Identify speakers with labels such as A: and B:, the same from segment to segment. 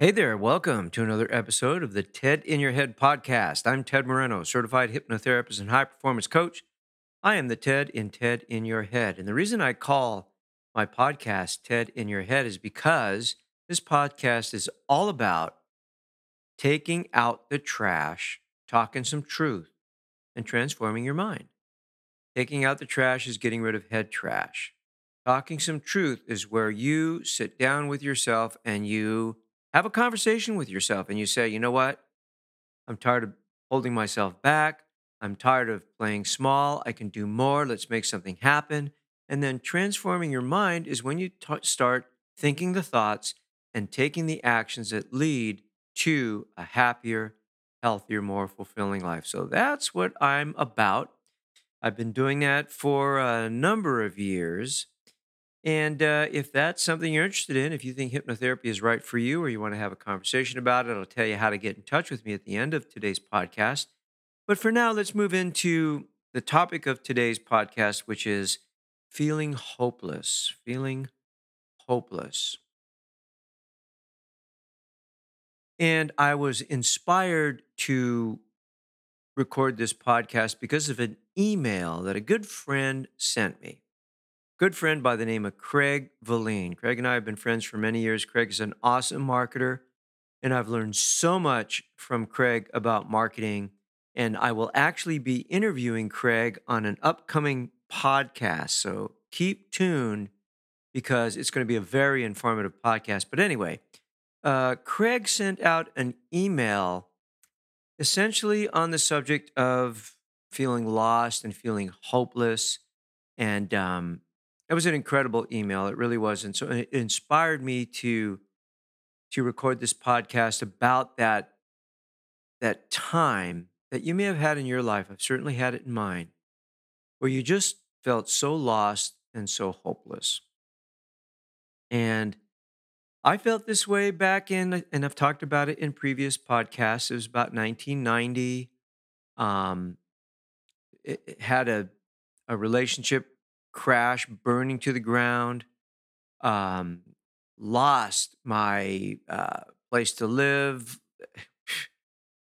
A: Hey there, welcome to another episode of the TED in Your Head podcast. I'm Ted Moreno, certified hypnotherapist and high performance coach. I am the TED in TED in Your Head. And the reason I call my podcast TED in Your Head is because this podcast is all about taking out the trash, talking some truth, and transforming your mind. Taking out the trash is getting rid of head trash. Talking some truth is where you sit down with yourself and you have a conversation with yourself and you say, you know what? I'm tired of holding myself back. I'm tired of playing small. I can do more. Let's make something happen. And then transforming your mind is when you t- start thinking the thoughts and taking the actions that lead to a happier, healthier, more fulfilling life. So that's what I'm about. I've been doing that for a number of years. And uh, if that's something you're interested in, if you think hypnotherapy is right for you or you want to have a conversation about it, I'll tell you how to get in touch with me at the end of today's podcast. But for now, let's move into the topic of today's podcast, which is feeling hopeless. Feeling hopeless. And I was inspired to record this podcast because of an email that a good friend sent me. Good friend by the name of Craig Valine. Craig and I have been friends for many years. Craig is an awesome marketer, and I've learned so much from Craig about marketing. And I will actually be interviewing Craig on an upcoming podcast. So keep tuned because it's going to be a very informative podcast. But anyway, uh, Craig sent out an email essentially on the subject of feeling lost and feeling hopeless. And um, it was an incredible email. It really was. And so it inspired me to to record this podcast about that that time that you may have had in your life. I've certainly had it in mine, where you just felt so lost and so hopeless. And I felt this way back in, and I've talked about it in previous podcasts. It was about 1990. Um, it, it had a a relationship crash, burning to the ground. Um, lost my uh, place to live.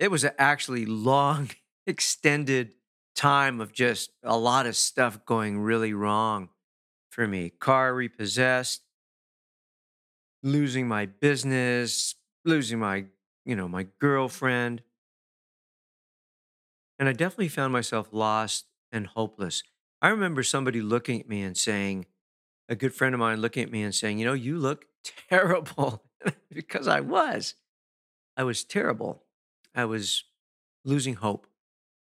A: It was actually long, extended time of just a lot of stuff going really wrong for me. Car repossessed, losing my business, losing my, you know, my girlfriend. And I definitely found myself lost and hopeless. I remember somebody looking at me and saying, a good friend of mine looking at me and saying, you know, you look terrible because I was. I was terrible. I was losing hope.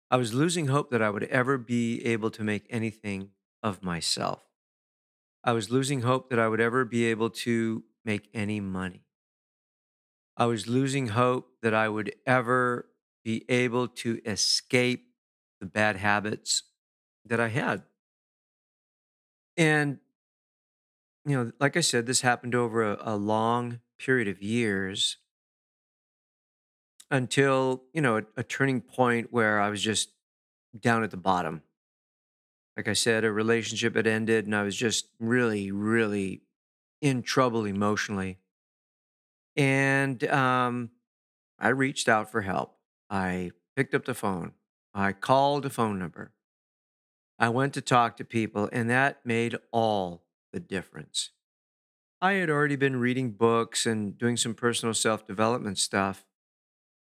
A: I was losing hope that I would ever be able to make anything of myself. I was losing hope that I would ever be able to make any money. I was losing hope that I would ever be able to escape the bad habits that I had. And, you know, like I said, this happened over a, a long period of years until, you know, a, a turning point where I was just down at the bottom. Like I said, a relationship had ended and I was just really, really in trouble emotionally. And um, I reached out for help. I picked up the phone. I called a phone number. I went to talk to people, and that made all the difference. I had already been reading books and doing some personal self development stuff.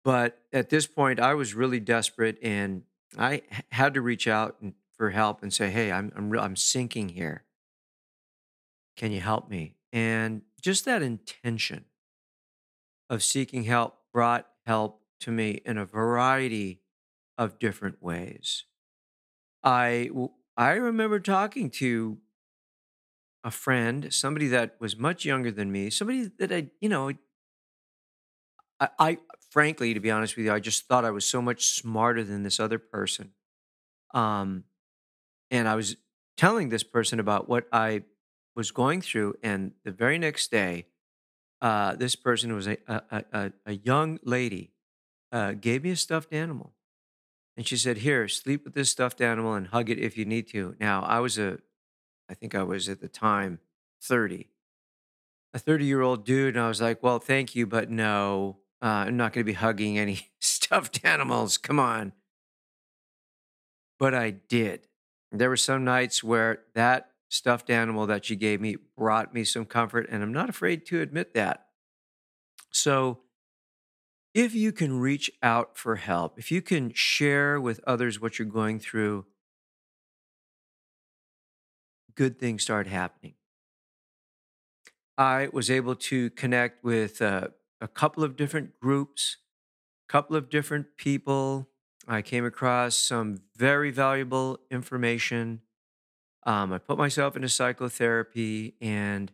A: But at this point, I was really desperate and I had to reach out for help and say, Hey, I'm, I'm, I'm sinking here. Can you help me? And just that intention of seeking help brought help to me in a variety of different ways. I I remember talking to a friend, somebody that was much younger than me, somebody that I, you know, I, I frankly, to be honest with you, I just thought I was so much smarter than this other person. Um, and I was telling this person about what I was going through, and the very next day, uh, this person was a a, a, a young lady, uh, gave me a stuffed animal, and she said, "Here, sleep with this stuffed animal and hug it if you need to." Now, I was a, I think I was at the time thirty, a thirty-year-old dude, and I was like, "Well, thank you, but no, uh, I'm not going to be hugging any stuffed animals. Come on." But I did. There were some nights where that stuffed animal that she gave me brought me some comfort, and I'm not afraid to admit that. So, if you can reach out for help, if you can share with others what you're going through, good things start happening. I was able to connect with uh, a couple of different groups, a couple of different people. I came across some very valuable information. Um, I put myself into psychotherapy and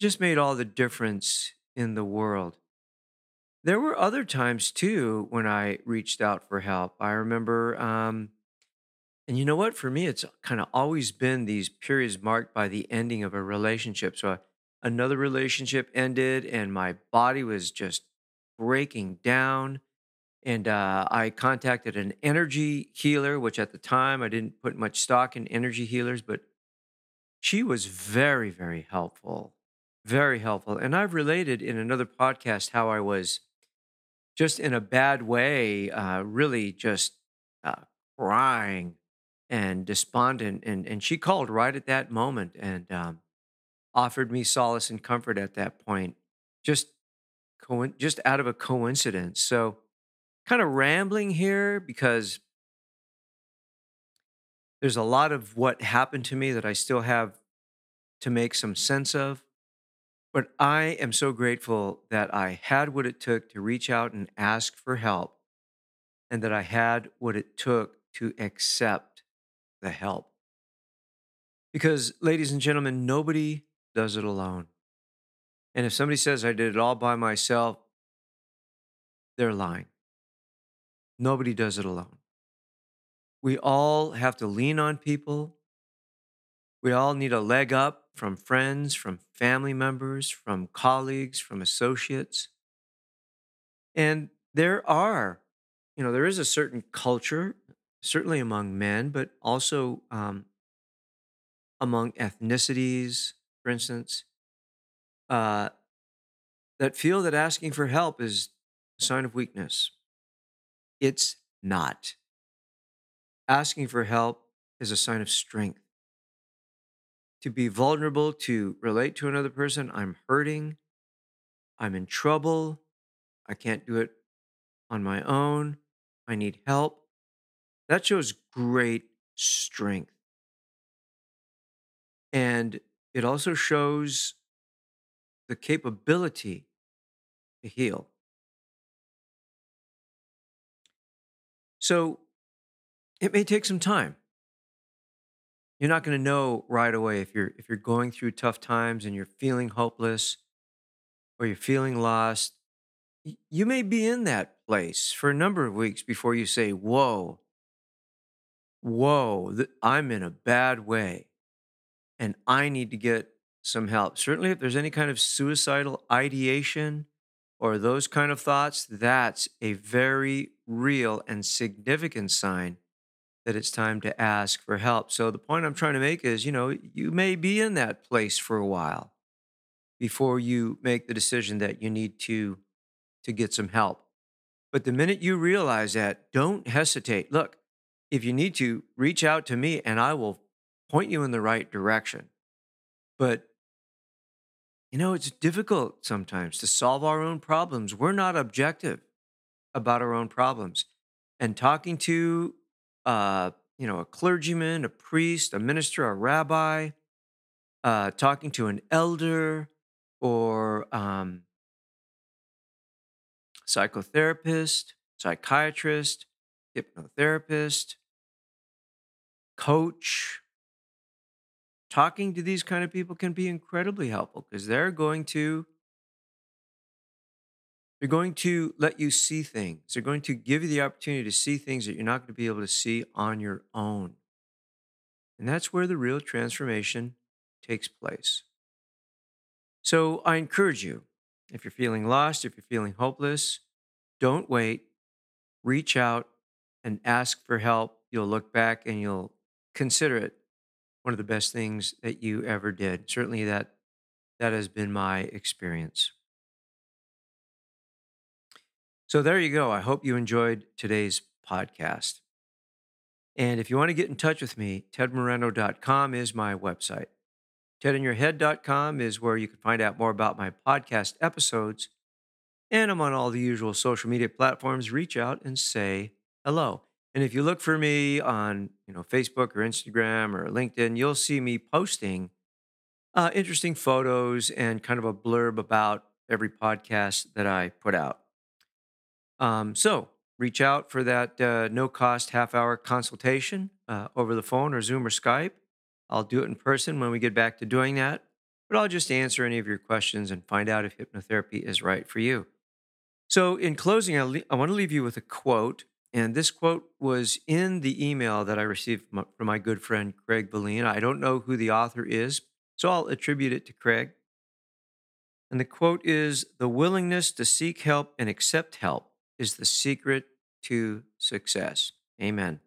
A: just made all the difference in the world. There were other times too when I reached out for help. I remember, um, and you know what? For me, it's kind of always been these periods marked by the ending of a relationship. So, uh, another relationship ended, and my body was just breaking down. And uh, I contacted an energy healer, which at the time I didn't put much stock in energy healers, but she was very, very helpful. Very helpful. And I've related in another podcast how I was just in a bad way, uh, really just uh, crying and despondent. And, and she called right at that moment and um, offered me solace and comfort at that point, just, co- just out of a coincidence. So, kind of rambling here because there's a lot of what happened to me that I still have to make some sense of. But I am so grateful that I had what it took to reach out and ask for help, and that I had what it took to accept the help. Because, ladies and gentlemen, nobody does it alone. And if somebody says I did it all by myself, they're lying. Nobody does it alone. We all have to lean on people. We all need a leg up from friends, from family members, from colleagues, from associates. And there are, you know, there is a certain culture, certainly among men, but also um, among ethnicities, for instance, uh, that feel that asking for help is a sign of weakness. It's not. Asking for help is a sign of strength. To be vulnerable, to relate to another person, I'm hurting, I'm in trouble, I can't do it on my own, I need help. That shows great strength. And it also shows the capability to heal. So it may take some time. You're not going to know right away if you're if you're going through tough times and you're feeling hopeless or you're feeling lost. You may be in that place for a number of weeks before you say, "Whoa, whoa, I'm in a bad way and I need to get some help." Certainly if there's any kind of suicidal ideation or those kind of thoughts, that's a very real and significant sign that it's time to ask for help. So the point I'm trying to make is, you know, you may be in that place for a while before you make the decision that you need to to get some help. But the minute you realize that, don't hesitate. Look, if you need to, reach out to me and I will point you in the right direction. But you know, it's difficult sometimes to solve our own problems. We're not objective about our own problems. And talking to uh, you know, a clergyman, a priest, a minister, a rabbi, uh, talking to an elder or um, psychotherapist, psychiatrist, hypnotherapist, coach, talking to these kind of people can be incredibly helpful because they're going to they're going to let you see things. They're going to give you the opportunity to see things that you're not going to be able to see on your own. And that's where the real transformation takes place. So I encourage you, if you're feeling lost, if you're feeling hopeless, don't wait. Reach out and ask for help. You'll look back and you'll consider it one of the best things that you ever did. Certainly that that has been my experience. So there you go. I hope you enjoyed today's podcast. And if you want to get in touch with me, tedmoreno.com is my website. Tedinyourhead.com is where you can find out more about my podcast episodes. And I'm on all the usual social media platforms. Reach out and say hello. And if you look for me on, you know, Facebook or Instagram or LinkedIn, you'll see me posting uh, interesting photos and kind of a blurb about every podcast that I put out. Um, so reach out for that uh, no cost half hour consultation uh, over the phone or Zoom or Skype. I'll do it in person when we get back to doing that, but I'll just answer any of your questions and find out if hypnotherapy is right for you. So, in closing, I, le- I want to leave you with a quote. And this quote was in the email that I received from, from my good friend Craig Valine. I don't know who the author is, so I'll attribute it to Craig. And the quote is The willingness to seek help and accept help is the secret to success. Amen.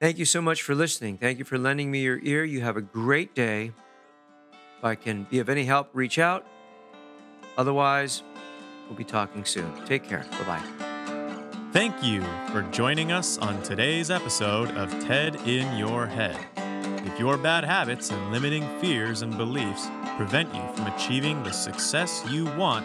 A: Thank you so much for listening. Thank you for lending me your ear. You have a great day. If I can be of any help, reach out. Otherwise, we'll be talking soon. Take care. Bye bye.
B: Thank you for joining us on today's episode of TED in Your Head. If your bad habits and limiting fears and beliefs prevent you from achieving the success you want,